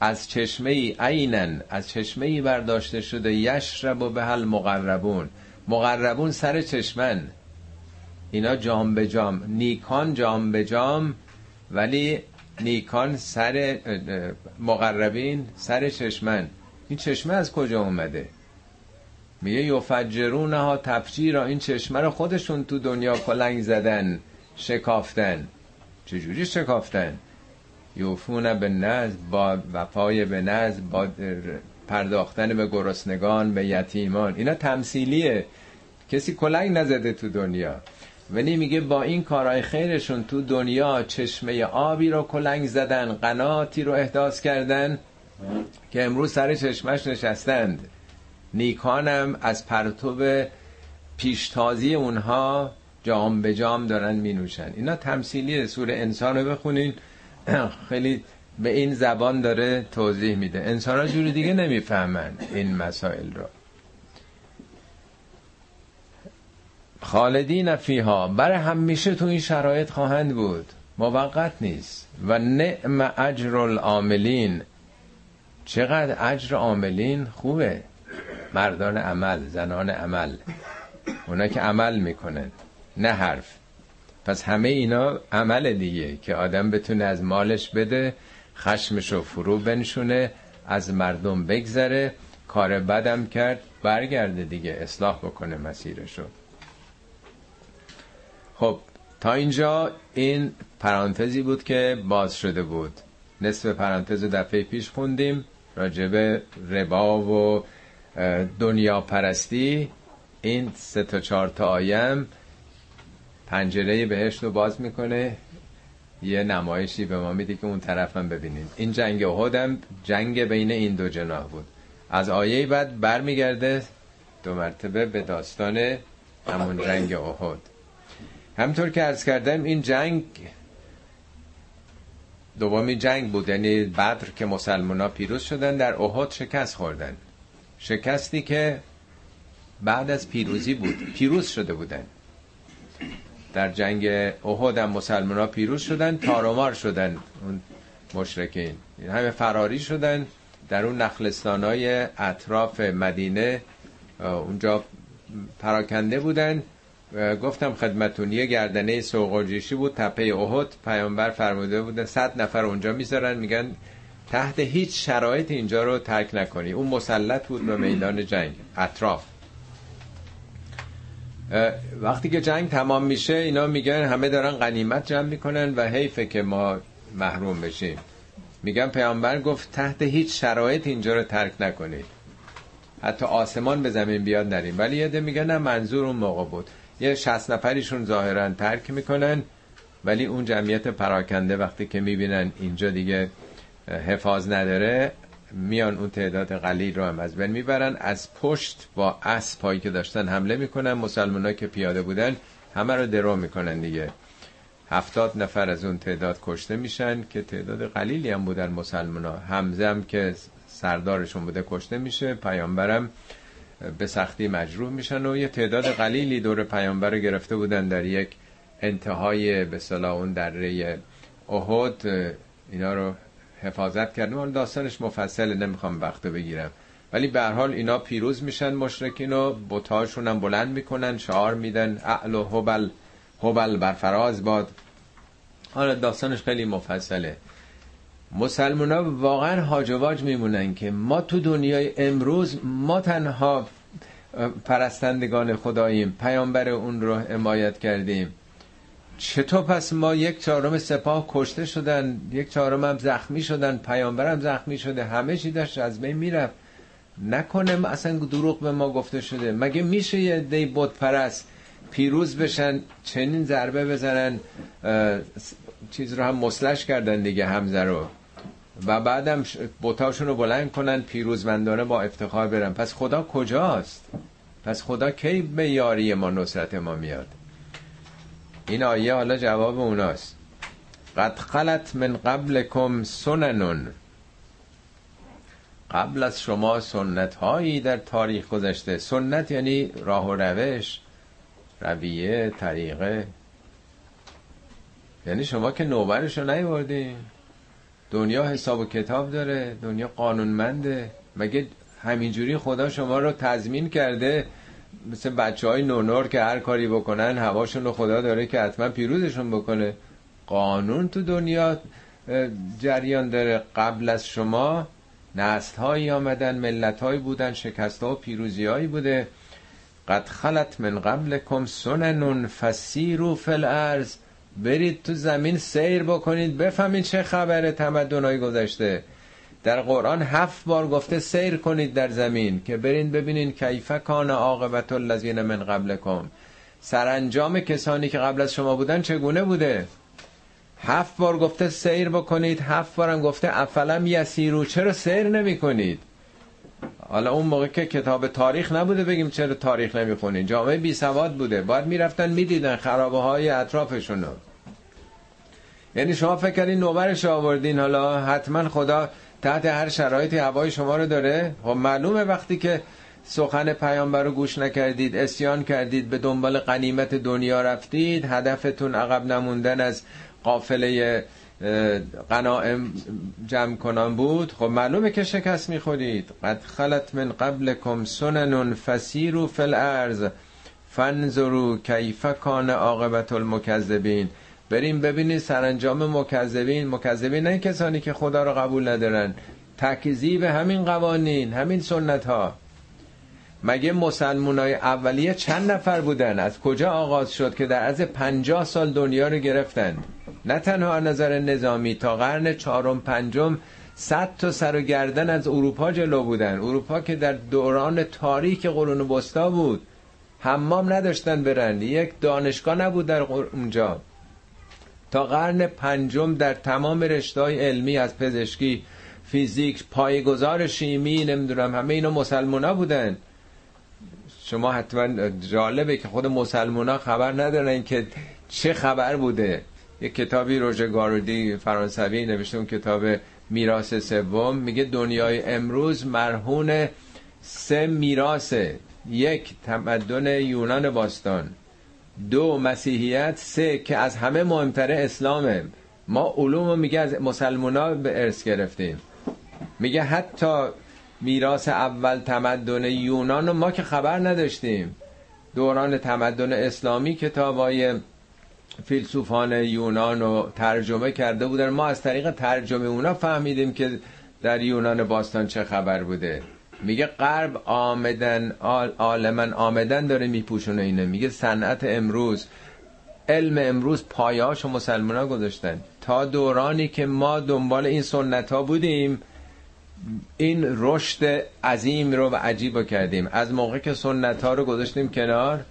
از چشمه ای عینن از چشمه ای برداشته شده یشرب و به هل مقربون. مقربون سر چشمن. اینا جام به جام. نیکان جام به جام ولی نیکان سر مقربین سر چشمن. این چشمه از کجا اومده؟ میگه یفجرونه ها تفجیر این چشمه رو خودشون تو دنیا کلنگ زدن شکافتن. چجوری شکافتن؟ یوفون به نزد با وفای به نزد با پرداختن به گرسنگان به یتیمان. اینا تمثیلیه. کسی کلنگ نزده تو دنیا. ولی میگه با این کارهای خیرشون تو دنیا چشمه آبی رو کلنگ زدن قناتی رو احداث کردن که امروز سر چشمش نشستند. نیکانم از پرتوب پیشتازی اونها جام به جام دارن می نوشن. اینا تمثیلی سور انسان رو بخونین. خیلی به این زبان داره توضیح میده. انسان ها جوری دیگه نمی‌فهمن این مسائل رو. خالدین فیها برای همیشه تو این شرایط خواهند بود. موقت نیست. و نعم اجر العاملین. چقدر اجر عاملین؟ خوبه. مردان عمل زنان عمل. اونا که عمل می‌کنن. نه حرف. پس همه اینا عمل دیگه که آدم بتونه از مالش بده خشمش رو فرو بنشونه از مردم بگذره کار بدم کرد برگرده دیگه اصلاح بکنه مسیرشو. خب تا اینجا این پرانتزی بود که باز شده بود. نصف پرانتز دفعه پیش خوندیم راجب ربا و دنیا پرستی. این سه تا چهار تا آیم پنجره بهشت رو باز می‌کنه. یه نمایشی به ما میده که اون طرف هم ببینیم. این جنگ احد جنگ بین این دو جناح بود. از آیه بعد برمیگرده دو مرتبه به داستان همون جنگ احد. همطور که ارز کردم این جنگ دومی جنگ بود. یعنی بدر که مسلمان ها پیروز شدن در احد شکست خوردن. شکستی که بعد از پیروزی بود. پیروز شده بودن. در جنگ احد هم مسلمان ها پیروز شدن تارومار شدن اون مشرکین. همه فراری شدن در اون نخلستان های اطراف مدینه. اونجا پراکنده بودن. گفتم خدمتون یه گردنه سوقاجیشی بود تپه احد. پیامبر فرموده بودن صد نفر اونجا می‌ذارن. میگن تحت هیچ شرایط اینجا رو ترک نکنی. اون مسلط بود به میدان جنگ اطراف. وقتی که جنگ تمام میشه اینا میگن همه دارن غنیمت جمع می‌کنن و حیفه که ما محروم بشیم. میگن پیامبر گفت تحت هیچ شرایط اینجا رو ترک نکنید. حتی آسمان به زمین بیاد نریم. ولی یه میگن نه منظور اون موقع بود. یه شست نفریشون ظاهرا ترک می‌کنن ولی اون جمعیت پراکنده وقتی که می‌بینن اینجا دیگه حفاظ نداره میان اون تعداد قلیل رو هم از بین می‌برن. از پشت با اسب که داشتن حمله می‌کنن. مسلمان که پیاده بودن همه رو درو می‌کنن دیگه. هفتاد نفر از اون تعداد کشته میشن که تعداد قلیلی هم بودن مسلمان ها همزم که سردارشون بوده کشته میشه. پیامبرم به سختی مجروح میشن و یه تعداد قلیلی دور پیامبر رو گرفته بودن در یک انتهای به صلاح اون دره احد. اینا رو حفاظت کردن حالا داستانش مفصل نمی‌خوام وقت بگیرم. ولی به هر حال اینا پیروز میشن مشرکین و بتاشون هم بلند می‌کنن شعار میدن. اعل و هبل هبل بر فراز باد. حالا داستانش خیلی مفصله. مسلمان ها واقعا هاجواج میمونن که ما تو دنیای امروز ما تنها پرستندگان خداییم. پیامبر اون رو حمایت کردیم. چطور پس ما یک چهارم سپاه کشته شدن یک چهارم هم زخمی شدن پیامبرم زخمی شده همه چی داشت از بین می‌رفت. نکنه اصلا دروغ به ما گفته شده. مگه میشه یه دی بود پرست پیروز بشن چنین ضربه بزنن چیز رو هم مسلش کردن دیگه همزه رو. و بعدم بوتاشون رو بلند کنن پیروزمندانه با افتخار برن. پس خدا کجاست؟ پس خدا کی به یاری ما نصرت ما میاد؟ این آیه حالا جواب اوناست. قد خلت من قبلکم سننون. قبل از شما سنت هایی در تاریخ گذشته. سنت یعنی راه و روش رویه طریقه. یعنی شما که نوبرش رو دنیا حساب و کتاب داره دنیا قانونمنده. مگه همینجوری خدا شما رو تضمین کرده مثل بچه های نونور که هر کاری بکنن هواشون رو خدا داره که حتما پیروزشون بکنه. قانون تو دنیا جریان داره. قبل از شما نسل هایی آمدن ملت هایی بودن شکست ها و پیروزی هایی بوده. قد خلت من قبلکم سننون فسیرو فل ارز برید تو زمین سیر بکنید بفهمید چه خبره تمدنهای گذشته. در قرآن هفت بار گفته سیر کنید در زمین که برین ببینین کیفه کان عاقبت الذین من قبلکم. سرانجام کسانی که قبل از شما بودن چگونه بوده؟ هفت بار گفته سیر بکنید هفت بارم گفته افلم یسیرو چرا سیر نمی کنید حالا اون موقع که کتاب تاریخ نبوده بگیم چرا تاریخ نمی‌خونین. جامعه بی سواد بوده. باید می‌رفتن می‌دیدن خرابه های اطرافشونو. یعنی شما فکر کردین نوبرش آوردین. حالا حتما خدا تحت هر شرایطی هوای شما رو داره. خب معلومه وقتی که سخن پیامبر رو گوش نکردید اسیان کردید به دنبال قنیمت دنیا رفتید هدفتون عقب نموندن از قافله قنائم جمع کنان بود. خب معلومه که شکست می‌خورید. قد خلت من قبلکم سنن فسیرو فی الارض فانظروا کیف کان عاقبت المکذبین. بریم ببینید سرانجام مکذبین. مکذبین نه کسانی که خدا رو قبول ندارن. تکذیب همین قوانین همین سنت ها مگه مسلمون های اولیه چند نفر بودن؟ از کجا آغاز شد که در از پنجاه سال دنیا رو گرفتن؟ نه تنها نظر نظامی تا قرن چهارم پنجم صد تا سر و گردن از اروپا جلو بودن. اروپا که در دوران تاریک قرون وسطا بود. حمام نداشتن برن. یک دانشگاه نبود در اونجا. تا قرن پنجم در تمام رشته‌های علمی از پزشکی فیزیک پایگذار شیمی نمی‌دونم همه اینا مسلمونا بودن. شما حتما جالبه که خود مسلمونا خبر ندارن که چه خبر بوده. یک کتابی روژه گارودی فرانسوی نوشته اون کتاب میراث سوم. میگه دنیای امروز مرهون سه میراثه. یک تمدن یونان باستان. دو مسیحیت سه که از همه مهمتره اسلامه. ما علوم میگه از مسلمونا به ارث گرفتیم. میگه حتی میراث اول تمدن یونان ما که خبر نداشتیم. دوران تمدن اسلامی کتابای فیلسوفان یونان رو ترجمه کرده بودن ما از طریق ترجمه اونا فهمیدیم که در یونان باستان چه خبر بوده. میگه غرب آمدن عالمن آمدن داره میپوشونه اینه میگه صنعت امروز علم امروز پایاش و مسلمان ها گذاشتن. تا دورانی که ما دنبال این سنت ها بودیم این رشد عظیم رو و عجیب کردیم. از موقع که سنت ها رو گذاشتیم کنار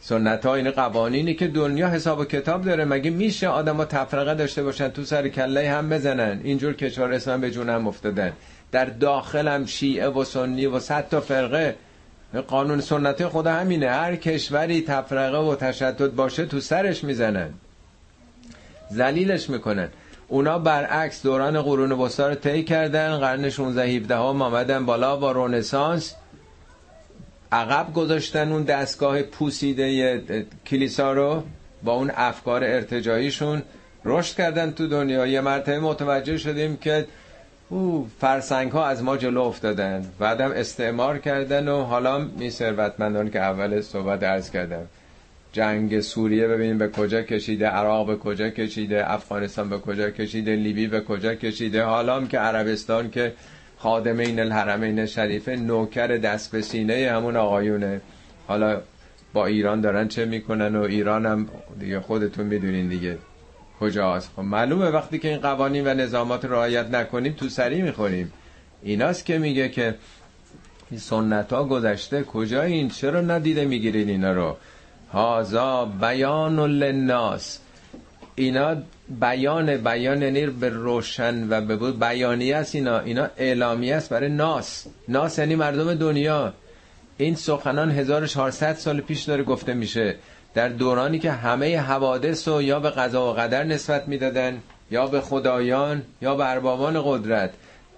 سنت ها این قوانینی که دنیا حساب و کتاب داره. مگه میشه آدم ها تفرقه داشته باشن تو سر کله هم بزنن؟ اینجور کشور اسلام به جون هم افتادن. در داخل هم شیعه و سنی و صد تا فرقه. قانون سنتی خدا همینه. هر کشوری تفرقه و تشدد باشه تو سرش می‌زنن. زلیلش می‌کنن. اونا برعکس دوران قرون وسطا رو طی کردن. قرن 16 17 ها آمدن بالا با رونسانس. عقب گذاشتن اون دستگاه پوسیده کلیسا رو با اون افکار ارتجاییشون. رشد کردن تو دنیا. یه مرتبه متوجه شدیم که او فرسنگ ها از ما جلو افتادن. بعدم استعمار کردن و حالا می ثروتمندان که اول صحبت عرض کردم. جنگ سوریه ببینیم به کجا کشیده عراق به کجا کشیده افغانستان به کجا کشیده لیبی به کجا کشیده. حالا هم که عربستان که خادم این الحرمین شریفه نوکر دست به سینه همون آقایونه. حالا با ایران دارن چه می‌کنن و ایران هم دیگه خودتون می‌دونین دیگه. کجاست؟ خب معلومه وقتی که این قوانین و نظامات رعایت نکنیم تو سری می‌خوریم. ایناست که میگه که این سنت ها گذشته کجا این چرا ندیده می‌گیرین اینا رو؟ هازا بیان للناس. اینا بیان بیان یعنی به روشن و به بود بیانی است اینا. اینا اعلامی است برای ناس. ناس یعنی مردم دنیا. این سخنان 1400 سال پیش داره گفته میشه. در دورانی که همه حوادث رو یا به قضا و قدر نسبت می‌دادن یا به خدایان یا به اربابان قدرت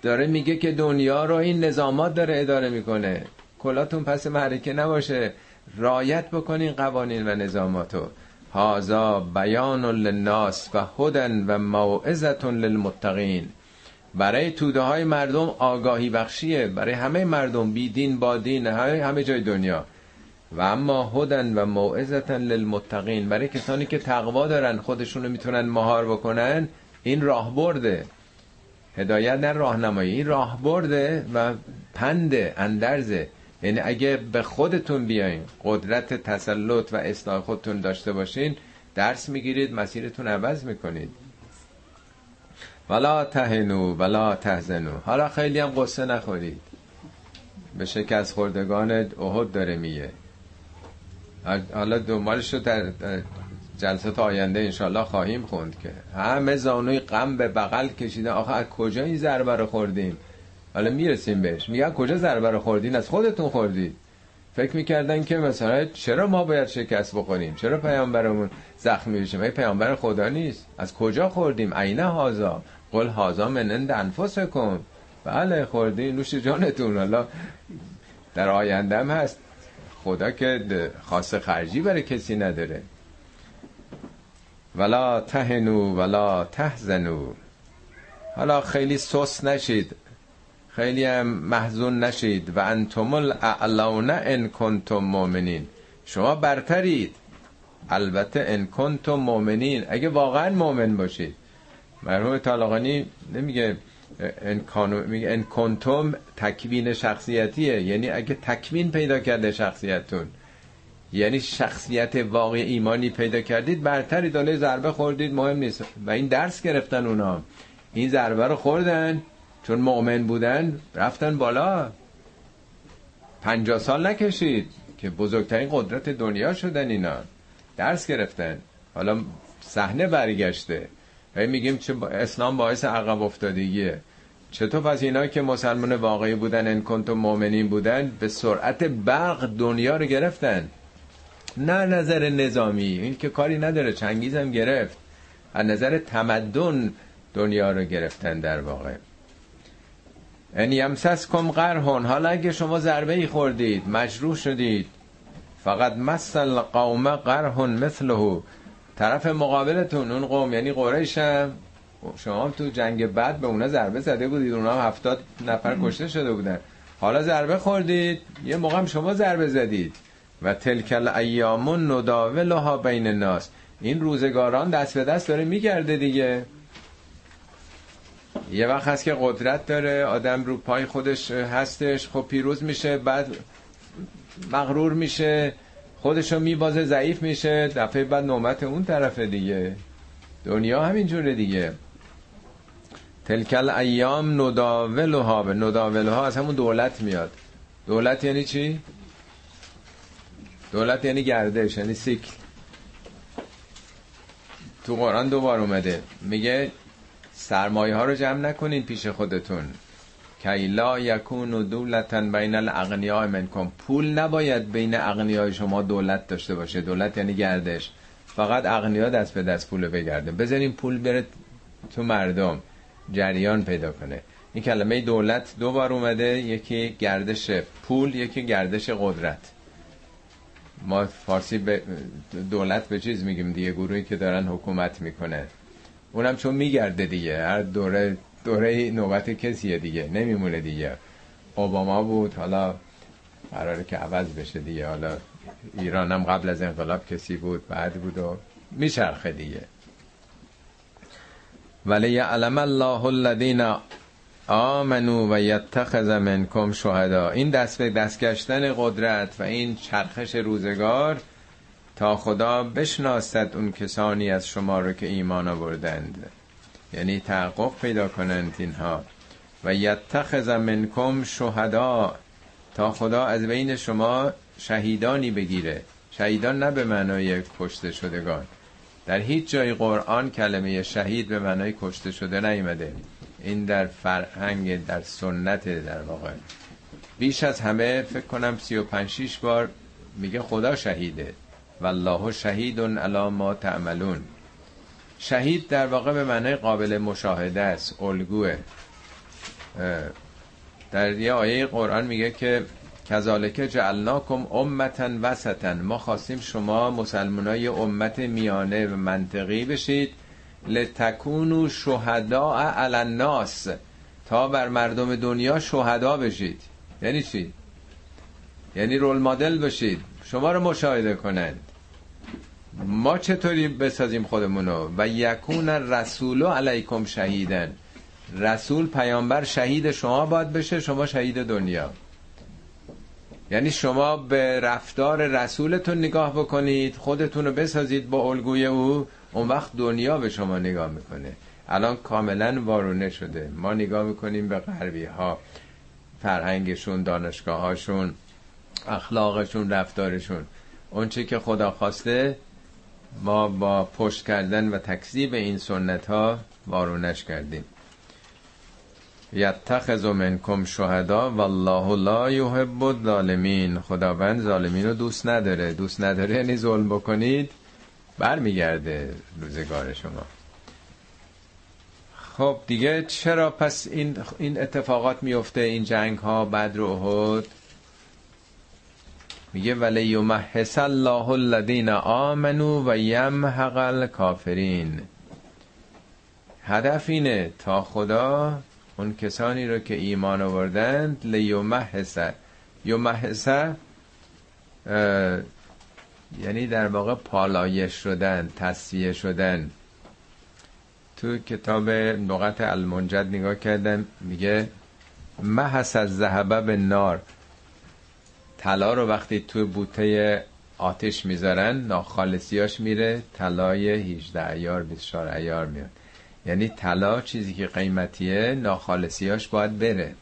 داره میگه که دنیا رو این نظامات داره اداره می‌کنه. کلاتون پس محرکه نباشه. رایت بکنین قوانین و نظاماتو. هازا بیان للناس و هدن و موعظت للمتقین. برای توده های مردم آگاهی بخشیه. برای همه مردم بی دین با دین همه جای دنیا. و اما هدن و موعظتا للمتقین. برای کسانی که تقوا دارن خودشونو می‌تونن مهار بکنن این راه برده. هدایت نه راهنمایی این راه برده و پند اندرزه. یعنی اگه به خودتون بیاین قدرت تسلط و اصلاح خودتون داشته باشین درس می‌گیرید مسیرتون عوض می‌کنید. ولا تهنو ولا تهزنو. حالا خیلی هم قصه نخورید. به شکست خوردگان احد داره میگه. حالا دنبالش رو در جلسات آینده انشالله خواهیم خوند که همه زانوی غم به بغل کشیدن. آخه از کجا این ضربه رو خوردیم؟ حالا می‌رسیم بهش. میگه کجا ضربه رو خوردین؟ از خودتون خوردید. فکر می‌کردن که مثلا چرا ما باید شکست بخوریم؟ چرا پیامبرمون زخمی بشه؟ ای پیامبر خدا نیست. از کجا خوردیم؟ عینه هازا قل هازا منند انفسکم. بله خوردی نوش جانتون. حالا در آینده هست. خدا که خاص خرجی برای کسی نداره. ولا تهنو ولا تحزنو حالا خیلی سوس نشید. خیلی هم محزون نشید. و انتم الاعلون ان کنتم مؤمنین. شما برترید. البته ان کنتم مؤمنین. اگه واقعا مؤمن باشید. مرحوم طالقانی نمیگه ان کنتم تکوین شخصیتیه. یعنی اگه تکوین پیدا کرده شخصیتتون یعنی شخصیت واقعی ایمانی پیدا کردید برتری داله ضربه خوردید مهم نیست. و این درس گرفتن اونا. این ضربه رو خوردن چون مؤمن بودن رفتن بالا. پنجاه سال نکشید که بزرگترین قدرت دنیا شدن اینا. درس گرفتن. حالا صحنه برگشته. هی میگیم چه اسلام باعث عقب افتادگیه. چطور پس اینا که مسلمان واقعی بودن ان کنتم مؤمنین بودن به سرعت برق دنیا رو گرفتن؟ نه نظر نظامی. این که کاری نداره چنگیزم گرفت. از نظر تمدن دنیا رو گرفتن در واقع. ان یمسسکم قرهون حالا اگه شما ضربه ای خوردید مجروح شدید فقط مثل قوم قرهون مثله. طرف مقابلتون اون قوم یعنی قریش هم. شما تو جنگ بعد به اونا ضربه زده بودید اونا هم هفتاد نفر کشته شده بودن. حالا ضربه خوردید یه موقع هم شما ضربه زدید. و تلکل ایامون نداولها بین الناس. این روزگاران دست به دست داره میگرده دیگه. یه وقت هست که قدرت داره آدم رو پای خودش هستش خب پیروز میشه بعد مغرور میشه. خودشو میبازه ضعیف میشه. دفعه بعد نومت اون طرف دیگه. دنیا همینجوره دیگه. تلکل ایام نداولها به نداولها از همون دولت میاد. دولت یعنی چی؟ دولت یعنی گردش یعنی سیکل. تو قرآن دوبار اومده. میگه سرمایه ها رو جمع نکنین پیش خودتون. کیلا یکون و دولتن بین الاغنیاء منکم. پول نباید بین اغنیای شما دولت داشته باشه. دولت یعنی گردش. فقط اغنیا دست به دست پول بگرده. بذارین پول بره تو مردم. جریان پیدا کنه. این کلمه دولت دو بار اومده. یکی گردش پول یکی گردش قدرت. ما فارسی به دولت به چیز میگیم دیگه. گروهی که دارن حکومت می‌کنه. اونم چون میگرده دیگه. هر دوره دوره نوبت کسیه دیگه نمیمونه دیگه. اوباما بود حالا قراره که عوض بشه دیگه. حالا ایران هم قبل از انقلاب کسی بود بعد بود و میچرخه دیگه. ولی علم الله الذین آمنو و یتخذ منکم شهدا. این دست به دست گشتن قدرت و این چرخش روزگار تا خدا بشناسد اون کسانی از شما رو که ایمان آوردند. یعنی تحقق پیدا کنند اینها. و یتخذ منکم شهدا تا خدا از بین شما شهیدانی بگیره. شهیدان نه به معنای کشته شدگان. در هیچ جای قرآن کلمه شهید به معنای کشته شده نیمده این در فرهنگ در سنت در واقع. بیش از همه فکر کنم سی و پنج بار میگه خدا شهیده. والله شهید علی ما تعملون. شهید در واقع به معنای قابل مشاهده است الگوه. در یه آیه قرآن میگه که کذالک جعلناکم امتا وسطا ما خواستیم شما مسلمانای امت میانه و منطقی بشید. لتکونو شهداء علی الناس. تا بر مردم دنیا شهدا بشید. یعنی چی؟ یعنی رول مدل بشید. شما رو مشاهده کنند. ما چطوری بسازیم خودمونو؟ و یکون رسول علیکم شهیدن. رسول پیامبر شهید شما باید بشه شما شهید دنیا. یعنی شما به رفتار رسولتون نگاه بکنید خودتون رو بسازید با الگوی او اون وقت دنیا به شما نگاه می‌کنه. الان کاملا وارونه شده. ما نگاه می‌کنیم به غربی ها فرهنگشون دانشگاه هاشون اخلاقشون رفتارشون. اونچه که خدا خواسته ما با پشت کردن و تکذیب این سنت ها وارونش کردیم. یتخذ منکم شهدا والله لا یحب الظالمین. خداوند ظالمین رو دوست نداره. دوست نداره یعنی ظلم بکنید برمیگرده روزگار شما. خب دیگه چرا پس این این اتفاقات میفته؟ این جنگ ها بدر و احد؟ میگه ولی یمحص الله الذین آمنو و یمحق الکافرین. هدف اینه تا خدا اون کسانی رو که ایمان آوردند لیمحص. یمحص یعنی در واقع پالایش شدن تصفیه شدن. تو کتاب لغت المنجد نگاه کردم میگه محس از ذهبه به نار طلا رو وقتی تو بوته آتش می‌ذارن ناخالصیاش میره طلای 18 ایار 24 ایار میاد. یعنی طلا چیزی که قیمتیه ناخالصیاش باید بره.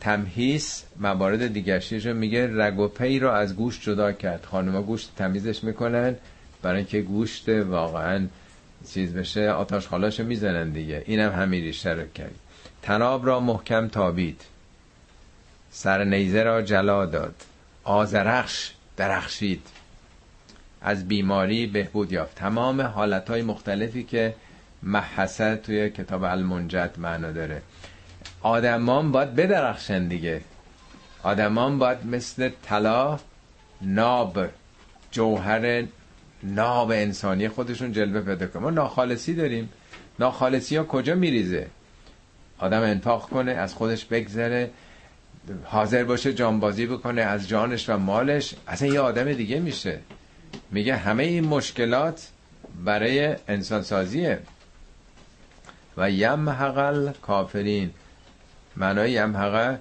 تمهیس موارد دیگرشیش رو میگه رگ و پی رو از گوشت جدا کرد. خانوما گوشت تمیزش می‌کنن برای اینکه گوشت واقعا چیز بشه آتاش خالاشو می‌زنن دیگه. اینم همین ریشه رو کرد. تناب را محکم تابید. سر نیزه را جلا داد. آزرخش درخشید. از بیماری بهبود یافت. تمام حالتهای مختلفی که محسه توی کتاب المنجد معنا داره. آدمان باید بدرخشن دیگه. آدمان باید مثل طلا ناب جوهر ناب انسانی خودشون جلوه پیدا کنه ما ناخالصی داریم. ناخالصی ها کجا میریزه؟ آدم انفاق کنه از خودش بگذره. حاضر باشه جانبازی بکنه از جانش و مالش. اصلا یه آدم دیگه میشه. میگه همه این مشکلات برای انسان سازیه و یمحق کافرین معنای یمحقه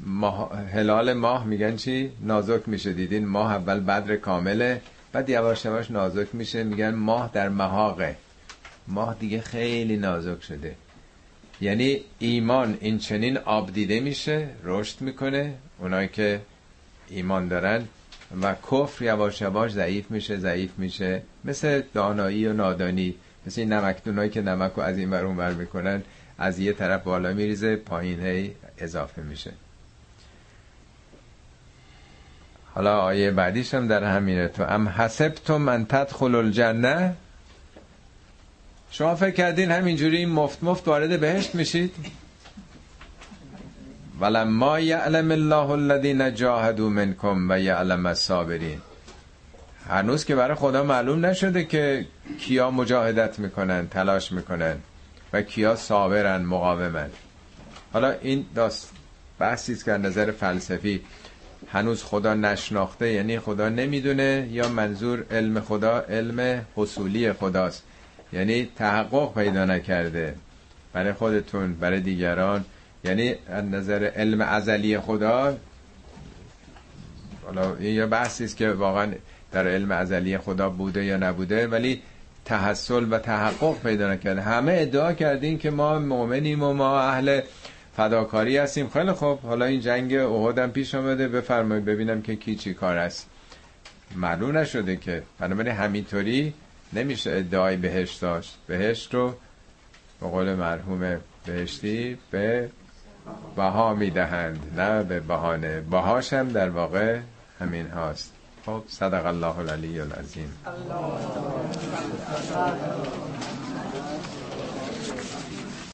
ماه هلال ماه میگن چی؟ نازک میشه. دیدین ماه اول بدر کامله. بعد یواش یواش نازک میشه. میگن ماه در محاقه. ماه دیگه خیلی نازک شده. یعنی ایمان این چنین آب دیده میشه رشد می‌کنه. اونایی که ایمان دارن و کفر یواش یواش ضعیف میشه ضعیف میشه. مثل دانایی و نادانی مثل این نمکدونایی که نمک رو از این ور اون می‌کنن از یه طرف بالا میریزه پایین هی اضافه میشه. حالا آیه بعدیش هم در همینه. تو ام حسبتم من تدخل الجنه؟ شما فکر کردین همینجوری مفت مفت وارد بهشت میشید؟ ولما یعلم الله الذین جاهدوا منکم و یعلم الصابرین. هنوز که برای خدا معلوم نشده که کیا مجاهدت می‌کنن تلاش می‌کنن و کیا صابرن مقاومن. حالا این داست بحثی که نظر فلسفی هنوز خدا نشناخته یعنی خدا نمی‌دونه یا منظور علم خدا علم حصولی خداست. یعنی تحقق پیدا نکرده برای خودتون برای دیگران. یعنی از نظر علم ازلی خدا حالا این یه بحثی است که واقعا در علم ازلی خدا بوده یا نبوده ولی تحصل و تحقق پیدا نکرده. همه ادعا کردین که ما مؤمنیم و ما اهل فداکاری هستیم. خیلی خوب. حالا این جنگ احد پیش آمده. بفرمایید ببینم که کی چی کار است. معلوم نشده که بنابراین همینطوری نمیشه ادعای بهشت داشت. بهشت رو به قول مرحوم بهشتی به بها می‌دهند نه به بهانه. بهاش هم در واقع همین هاست. خب صدق الله العلی العظیم.